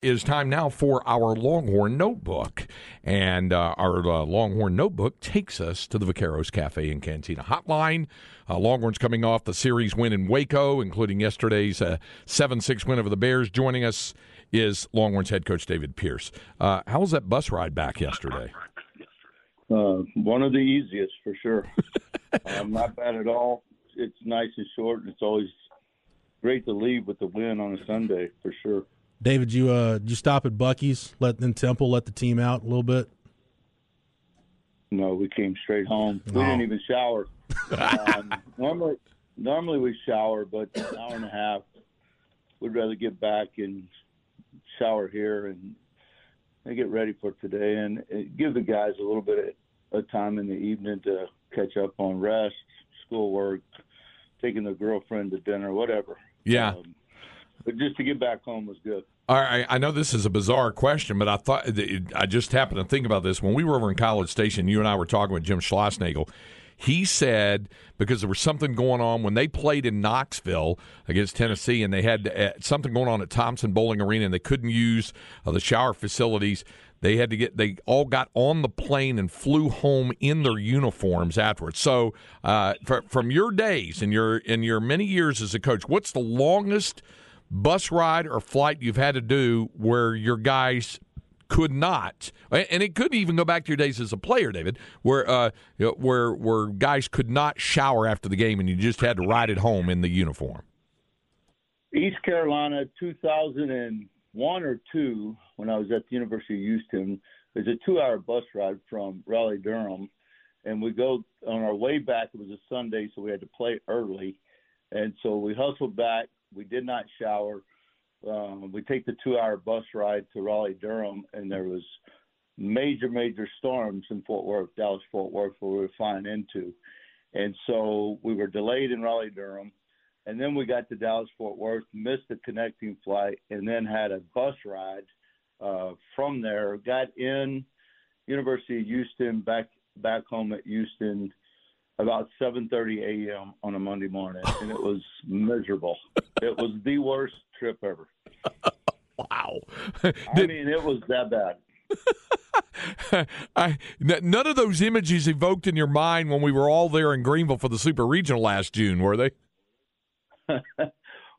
Is time now for our Longhorn Notebook. And uh, our uh, Longhorn Notebook takes us to the Vaqueros Cafe and Cantina hotline. Uh, Longhorns coming off the series win in Waco, including yesterday's uh, 7 6 win over the Bears. Joining us is Longhorns head coach David Pierce. Uh, how was that bus ride back yesterday? Uh, one of the easiest for sure. not bad at all. It's nice and short. and It's always great to leave with the win on a Sunday for sure. David, you uh, did you stop at Buc-ee's, let in Temple, let the team out a little bit. No, we came straight home. We Oh. didn't even shower. um, normally, normally we shower, but an hour and a half. We'd rather get back and shower here and, and get ready for today, and give the guys a little bit of, of time in the evening to catch up on rest, schoolwork, taking the girlfriend to dinner, whatever. Yeah. Um, but just to get back home was good. All right, I know this is a bizarre question, but I thought I just happened to think about this when we were over in College Station. You and I were talking with Jim Schlossnagle. He said because there was something going on when they played in Knoxville against Tennessee, and they had uh, something going on at Thompson Boling Arena, and they couldn't use uh, the shower facilities. They had to get. They all got on the plane and flew home in their uniforms afterwards. So, uh, fr- from your days and your in your many years as a coach, what's the longest bus ride or flight you've had to do where your guys could not, and it could even go back to your days as a player, David, where uh, where where guys could not shower after the game and you just had to ride it home in the uniform. East Carolina, 2001 or two, when I was at the University of Houston, there's a two-hour bus ride from Raleigh Durham, and we go on our way back. It was a Sunday, so we had to play early, and so we hustled back. We did not shower. Um, we take the two-hour bus ride to Raleigh Durham, and there was major, major storms in Fort Worth, Dallas Fort Worth, where we were flying into, and so we were delayed in Raleigh Durham and then we got to Dallas Fort Worth, missed the connecting flight, and then had a bus ride uh, from there. Got in University of Houston, back back home at Houston about 7:30 a.m. on a Monday morning, and it was miserable. It was the worst trip ever. Wow. I mean, it was that bad. I, none of those images evoked in your mind when we were all there in Greenville for the Super Regional last June, were they?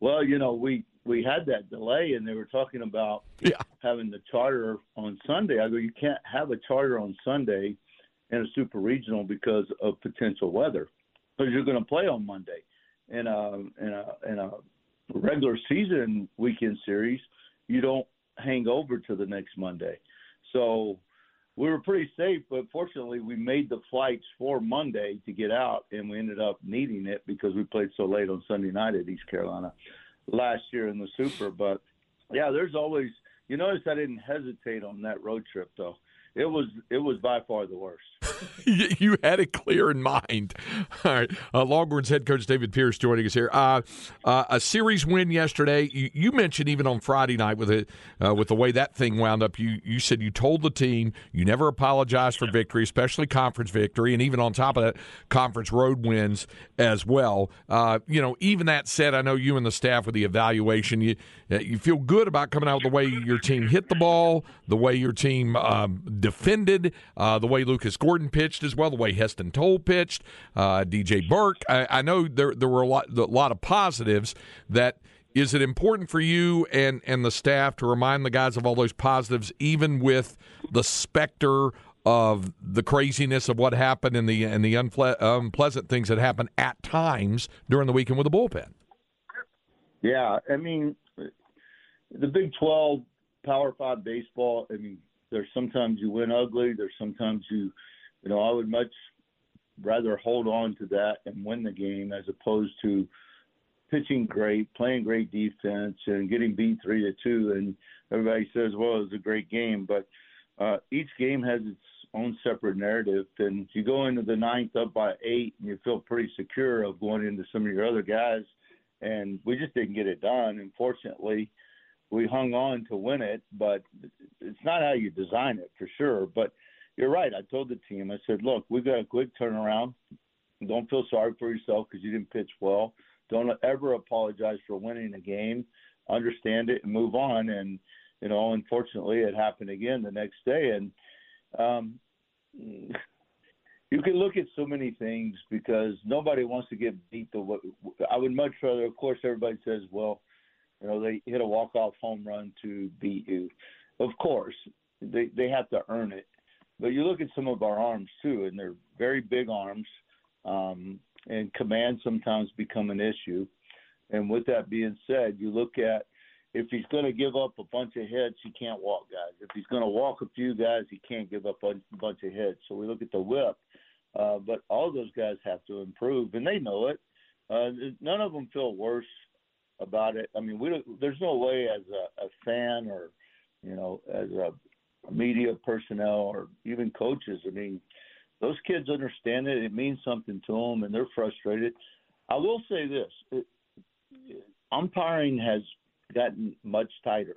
well, you know, we we had that delay, and they were talking about Yeah. having the charter on Sunday. I go, you can't have a charter on Sunday in a super regional because of potential weather, because you're going to play on Monday. In a in a in a regular season weekend series, you don't hang over to the next Monday. So we were pretty safe, but fortunately, we made the flights for Monday to get out, and we ended up needing it because we played so late on Sunday night at East Carolina last year in the Super. But yeah, there's always. You notice I didn't hesitate on that road trip though. It was it was by far the worst. you had it clear in mind. All right. Uh, Longhorns head coach David Pierce joining us here. Uh, uh, a series win yesterday. You, you mentioned even on Friday night with it, uh, with the way that thing wound up. You you said you told the team you never apologize for victory, especially conference victory, and even on top of that, conference road wins as well. Uh, you know, even that said, I know you and the staff with the evaluation, you uh, you feel good about coming out with the way your team hit the ball, the way your team um, defended, the way Lucas Gordon pitched as well, the way Heston Tole pitched, uh, DJ Burke. I, I know there there were a lot a lot of positives. That is it important for you and and the staff to remind the guys of all those positives, even with the specter of the craziness of what happened and the and the unple- unpleasant things that happened at times during the weekend with the bullpen. Yeah, I mean, the Big 12 Power Five baseball. I mean, there's sometimes you win ugly. There's sometimes you, you know, I would much rather hold on to that and win the game as opposed to pitching great, playing great defense, and getting beat three to two. And everybody says, "Well, it was a great game," but uh, each game has its own separate narrative. And you go into the ninth up by eight, and you feel pretty secure of going into some of your other guys. And we just didn't get it done. Unfortunately, we hung on to win it, but it's not how you design it for sure. But you're right. I told the team, I said, look, we've got a quick turnaround. Don't feel sorry for yourself because you didn't pitch well. Don't ever apologize for winning a game. Understand it and move on. And you know, unfortunately, it happened again the next day. And um, you can look at so many things because nobody wants to get beat. The I would much rather, of course, everybody says, well, you know, they hit a walk-off home run to beat you. Of course, they they have to earn it. But you look at some of our arms too, and they're very big arms, um, and command sometimes become an issue. And with that being said, you look at if he's going to give up a bunch of hits, he can't walk guys. If he's going to walk a few guys, he can't give up a bunch of hits. So we look at the whip, uh, but all those guys have to improve, and they know it. Uh, none of them feel worse about it. I mean, we don't, there's no way as a, a fan or you know as a media personnel or even coaches. I mean, those kids understand it. It means something to them, and they're frustrated. I will say this: it, umpiring has gotten much tighter.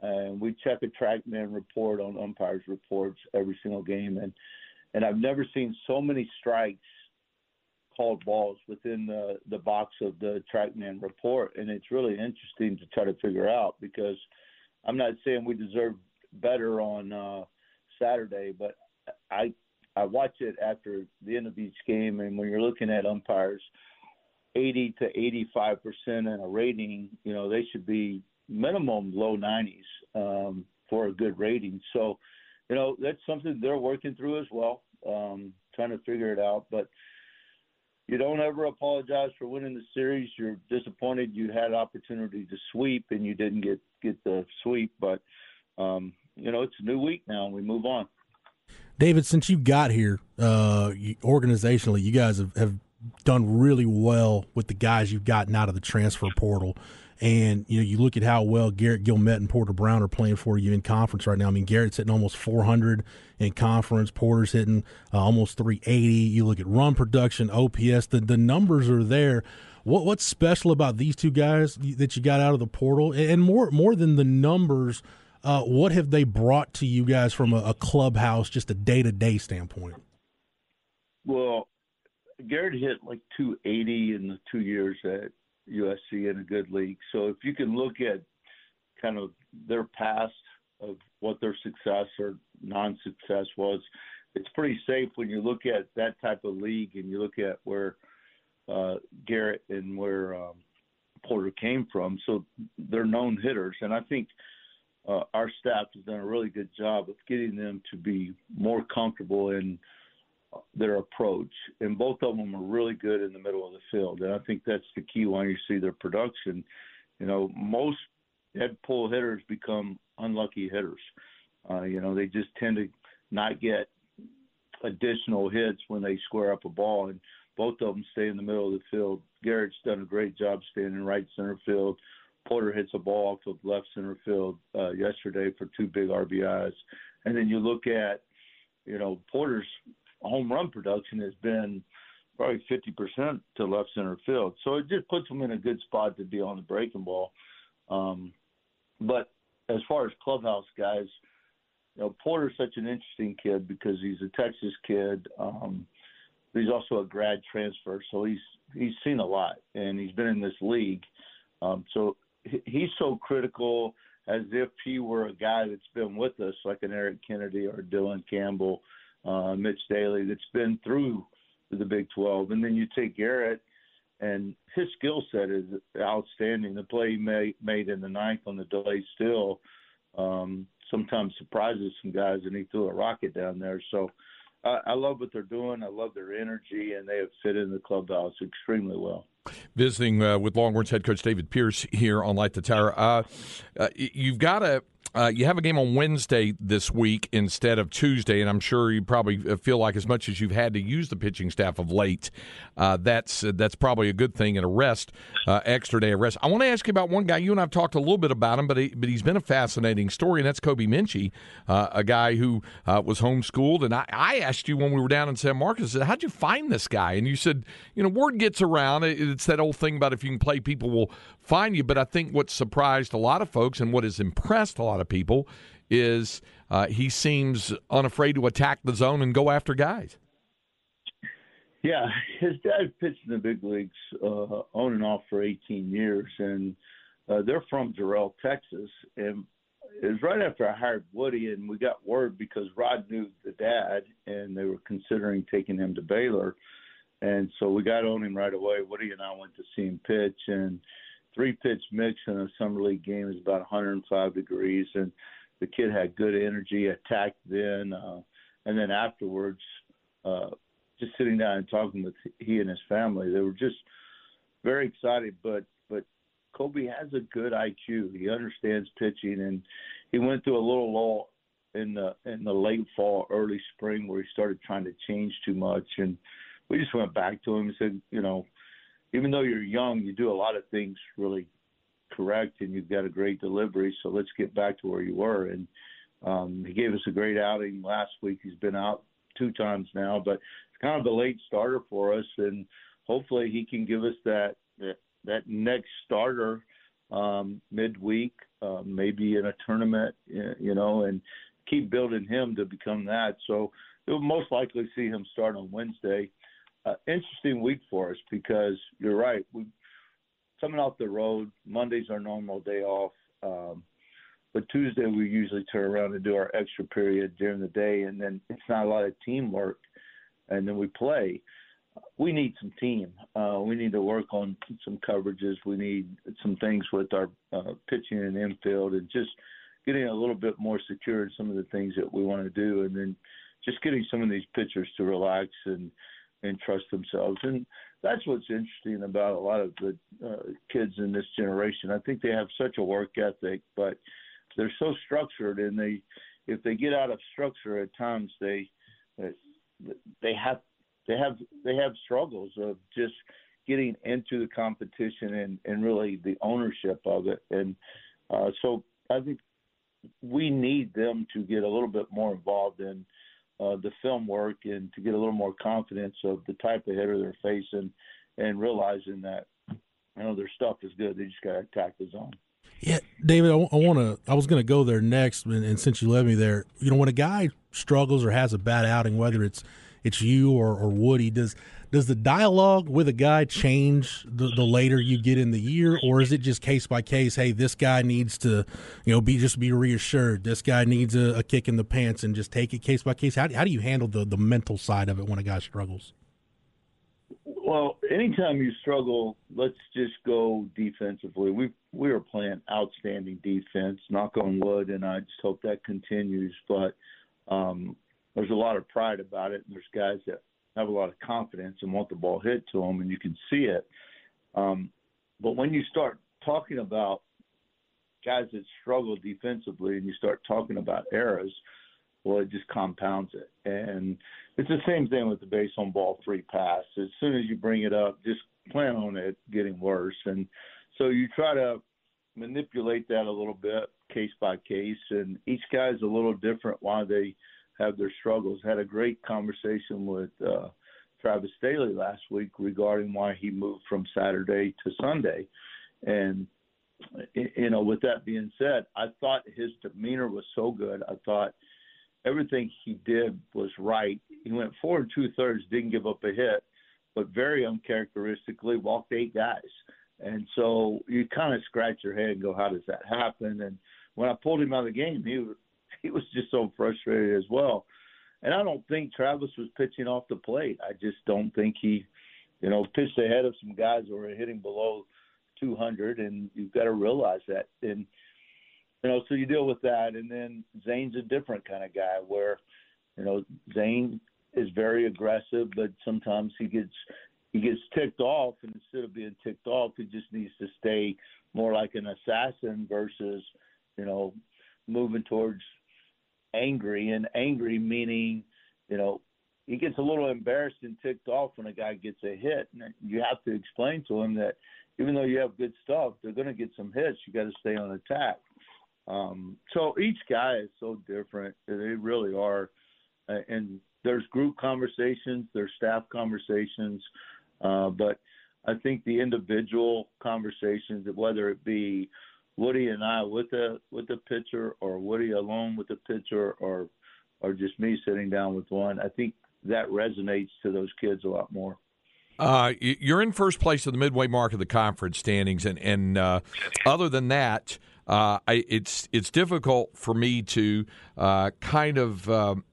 And we check a TrackMan report on umpires' reports every single game, and and I've never seen so many strikes called balls within the the box of the TrackMan report, and it's really interesting to try to figure out because I'm not saying we deserve better on uh, Saturday, but I I watch it after the end of each game, and when you're looking at umpires, 80 to 85 percent in a rating, you know they should be minimum low 90s um, for a good rating. So, you know that's something they're working through as well, um, trying to figure it out. But you don't ever apologize for winning the series. You're disappointed you had opportunity to sweep and you didn't get get the sweep, but um, you know, it's a new week now, and we move on. David, since you got here, uh, organizationally, you guys have, have done really well with the guys you've gotten out of the transfer portal. And you know, you look at how well Garrett Guillemette and Porter Brown are playing for you in conference right now. I mean, Garrett's hitting almost 400 in conference. Porter's hitting uh, almost 380. You look at run production, OPS. The the numbers are there. What what's special about these two guys that you got out of the portal, and more more than the numbers? Uh, what have they brought to you guys from a, a clubhouse, just a day to day standpoint? Well, Garrett hit like 280 in the two years at USC in a good league. So if you can look at kind of their past of what their success or non success was, it's pretty safe when you look at that type of league and you look at where uh, Garrett and where um, Porter came from. So they're known hitters. And I think uh, our staff has done a really good job of getting them to be more comfortable in their approach. And both of them are really good in the middle of the field. And I think that's the key when you see their production. You know, most head pull hitters become unlucky hitters. Uh, you know, they just tend to not get additional hits when they square up a ball. And both of them stay in the middle of the field. Garrett's done a great job staying in right center field. Porter hits a ball off of left center field uh, yesterday for two big RBIs. And then you look at, you know, Porter's home run production has been probably 50% to left center field. So it just puts him in a good spot to be on the breaking ball. Um, but as far as clubhouse guys, you know, Porter's such an interesting kid because he's a Texas kid. Um, he's also a grad transfer, so he's he's seen a lot and he's been in this league. Um, so he's so critical as if he were a guy that's been with us, like an Eric Kennedy or Dylan Campbell, uh, Mitch Daly, that's been through the Big 12. And then you take Garrett, and his skill set is outstanding. The play he made, in the ninth on the delay still um, sometimes surprises some guys, and he threw a rocket down there. So I, I love what they're doing. I love their energy, and they have fit in the clubhouse extremely well. Visiting uh, with Longhorns head coach David Pierce here on Light the Tower. Uh, uh, you've got to uh, you have a game on Wednesday this week instead of Tuesday, and I'm sure you probably feel like as much as you've had to use the pitching staff of late, uh, that's uh, that's probably a good thing and a rest, uh, extra day of rest. I want to ask you about one guy. You and I've talked a little bit about him, but he, but he's been a fascinating story, and that's Kobe Minchey, uh, a guy who uh, was homeschooled. And I, I asked you when we were down in San Marcos, I said, "How'd you find this guy?" And you said, "You know, word gets around. It's that old thing about if you can play, people will find you." But I think what surprised a lot of folks and what has impressed a lot of of people is uh, he seems unafraid to attack the zone and go after guys. Yeah, his dad pitched in the big leagues uh, on and off for 18 years, and uh, they're from Jarrell, Texas. And it was right after I hired Woody, and we got word because Rod knew the dad, and they were considering taking him to Baylor. And so we got on him right away. Woody and I went to see him pitch, and – three pitch mix in a summer league game is about 105 degrees, and the kid had good energy, attacked then, uh, and then afterwards, uh, just sitting down and talking with he and his family, they were just very excited. But but Kobe has a good IQ. He understands pitching, and he went through a little lull in the in the late fall, early spring, where he started trying to change too much, and we just went back to him and said, you know even though you're young, you do a lot of things really correct, and you've got a great delivery. So let's get back to where you were. And um, he gave us a great outing last week. He's been out two times now, but it's kind of a late starter for us, and hopefully he can give us that that, that next starter um, midweek, uh, maybe in a tournament, you know, and keep building him to become that. So you'll most likely see him start on Wednesday uh, interesting week for us because you're right. We coming off the road. Monday's our normal day off, um, but Tuesday we usually turn around and do our extra period during the day, and then it's not a lot of teamwork, and then we play. We need some team. Uh, we need to work on some coverages. We need some things with our uh, pitching and infield, and just getting a little bit more secure in some of the things that we want to do, and then just getting some of these pitchers to relax and and trust themselves. And that's what's interesting about a lot of the uh, kids in this generation. I think they have such a work ethic, but they're so structured, and they if they get out of structure at times, they they have they have they have struggles of just getting into the competition and and really the ownership of it. And uh, so I think we need them to get a little bit more involved in uh, the film work and to get a little more confidence of the type of hitter they're facing and realizing that you know their stuff is good. They just got to attack the zone. Yeah, David, I want to. I was going to go there next, and, and, since you led me there, you know, when a guy struggles or has a bad outing, whether it's it's you or, or Woody, does does the dialogue with a guy change the, the later you get in the year, or is it just case by case? Hey, this guy needs to, you know, be just be reassured. This guy needs a, a kick in the pants, and just take it case by case. How, how do you handle the the mental side of it when a guy struggles? Well, anytime you struggle, let's just go defensively. We we are playing outstanding defense. Knock on wood, and I just hope that continues. But um, there's a lot of pride about it, and there's guys that have a lot of confidence and want the ball hit to them, and you can see it. Um, but when you start talking about guys that struggle defensively, and you start talking about errors, well, it just compounds it. And it's the same thing with the base on ball three pass. As soon as you bring it up, just plan on it getting worse. And so you try to manipulate that a little bit, case by case. And each guy's a little different why they have their struggles. Had a great conversation with uh, Travis Sthele last week regarding why he moved from Saturday to Sunday, and you know, with that being said, I thought his demeanor was so good. I thought everything he did was right. He went four and two thirds, didn't give up a hit, but very uncharacteristically walked eight guys. And so you kind of scratch your head and go, how does that happen? And when I pulled him out of the game, he he was just so frustrated as well. And I don't think Travis was pitching off the plate. I just don't think he, you know, pitched ahead of some guys who were hitting below 200, and you've got to realize that. And you know, so you deal with that. And then Zane's a different kind of guy where, you know, Zane is very aggressive, but sometimes he gets he gets ticked off, and instead of being ticked off, he just needs to stay more like an assassin versus, you know, moving towards angry. And angry meaning, you know, he gets a little embarrassed and ticked off when a guy gets a hit, and you have to explain to him that even though you have good stuff, they're going to get some hits. You got to stay on attack. Um, so each guy is so different. They really are, and there's group conversations, there's staff conversations, uh, but I think the individual conversations, whether it be Woody and I with the with the pitcher, or Woody alone with the pitcher, or or just me sitting down with one, I think that resonates to those kids a lot more. Uh, you're in first place of the midway mark of the conference standings, and and uh, other than that, uh, I, it's it's difficult for me to uh, kind of um,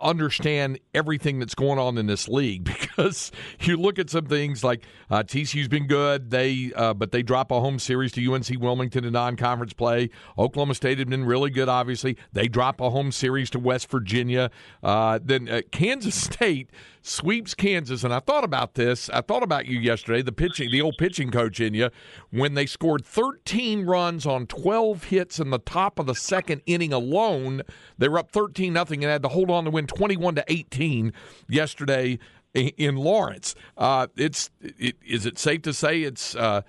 understand everything that's going on in this league because you look at some things like uh, TCU's been good, they uh, but they drop a home series to UNC Wilmington in non-conference play. Oklahoma State had been really good, obviously. They drop a home series to West Virginia. Uh, then uh, Kansas State sweeps Kansas, and I thought about this. I thought about you yesterday, the pitching, the old pitching coach in you, when they scored 13 runs on 12 hits in the top of the second inning alone. They were up 13 nothing and had to hold on to win 21 to 18 yesterday in Lawrence. Uh, it's it, is it safe to say it's uh,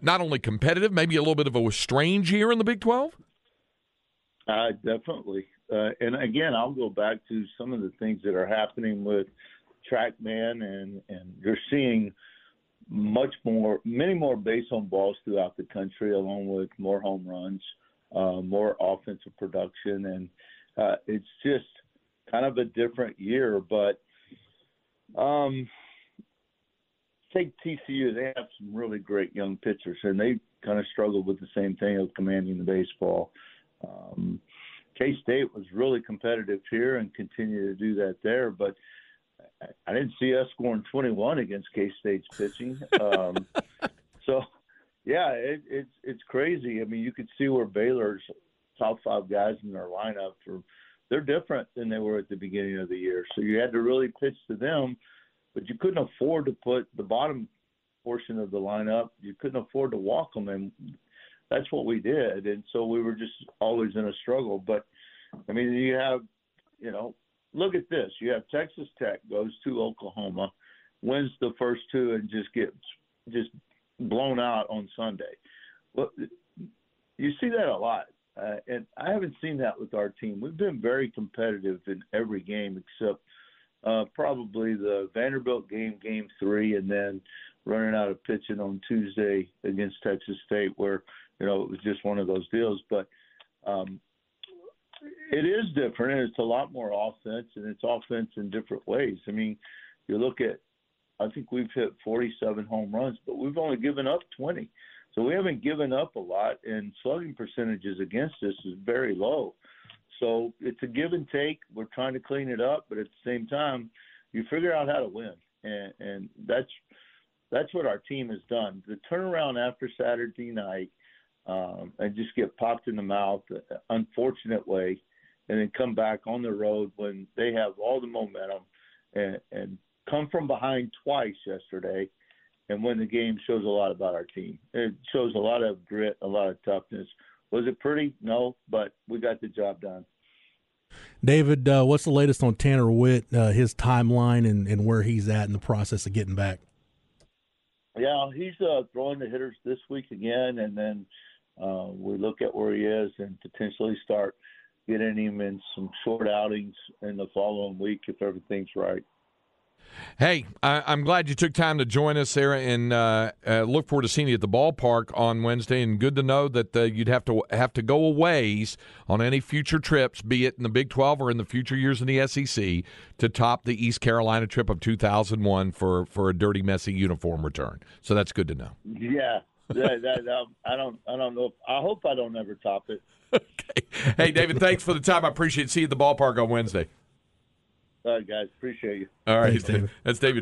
not only competitive, maybe a little bit of a strange year in the Big 12? Uh, definitely. Uh, and again, I'll go back to some of the things that are happening with TrackMan, and and you're seeing much more, many more base on balls throughout the country, along with more home runs, uh, more offensive production, and uh, it's just kind of a different year. But um, take TCU; they have some really great young pitchers, and they kind of struggled with the same thing of commanding the baseball. Um, K State was really competitive here and continue to do that there, but I didn't see us scoring 21 against K State's pitching. Um, so, yeah, it, it's it's crazy. I mean, you could see where Baylor's top five guys in their lineup are they're different than they were at the beginning of the year. So you had to really pitch to them, but you couldn't afford to put the bottom portion of the lineup. You couldn't afford to walk them, and that's what we did. And so we were just always in a struggle. But I mean, you have, you know, look at this. You have Texas Tech goes to Oklahoma, wins the first two, and just gets just blown out on Sunday. Well, you see that a lot, uh, and I haven't seen that with our team. We've been very competitive in every game except uh, probably the Vanderbilt game, game three, and then running out of pitching on Tuesday against Texas State, where you know it was just one of those deals. But um, it is different, and it's a lot more offense, and it's offense in different ways. I mean, you look at, I think we've hit 47 home runs, but we've only given up 20. So we haven't given up a lot, and slugging percentages against us is very low. So it's a give and take. We're trying to clean it up, but at the same time, you figure out how to win, and, and that's that's what our team has done. The turnaround after Saturday night um, and just get popped in the mouth, unfortunate way, and then come back on the road when they have all the momentum and, and come from behind twice yesterday and win the game shows a lot about our team. It shows a lot of grit, a lot of toughness. Was it pretty? No, but we got the job done. David, uh, what's the latest on Tanner Witt, uh, his timeline, and, and where he's at in the process of getting back? Yeah, he's uh, throwing the hitters this week again, and then uh, we look at where he is and potentially start getting him in some short outings in the following week if everything's right. Hey, I, am glad you took time to join us there, and uh, uh, look forward to seeing you at the ballpark on Wednesday. And good to know that uh, you'd have to have to go a ways on any future trips, be it in the Big 12 or in the future years in the SEC, to top the East Carolina trip of 2001 for for a dirty, messy uniform return. So that's good to know. Yeah, that, that, um, I don't, I don't know. I hope I don't ever top it. okay. Hey, David, thanks for the time. I appreciate seeing you at the ballpark on Wednesday. All right, guys. Appreciate you. All right. Thanks, David. That's David.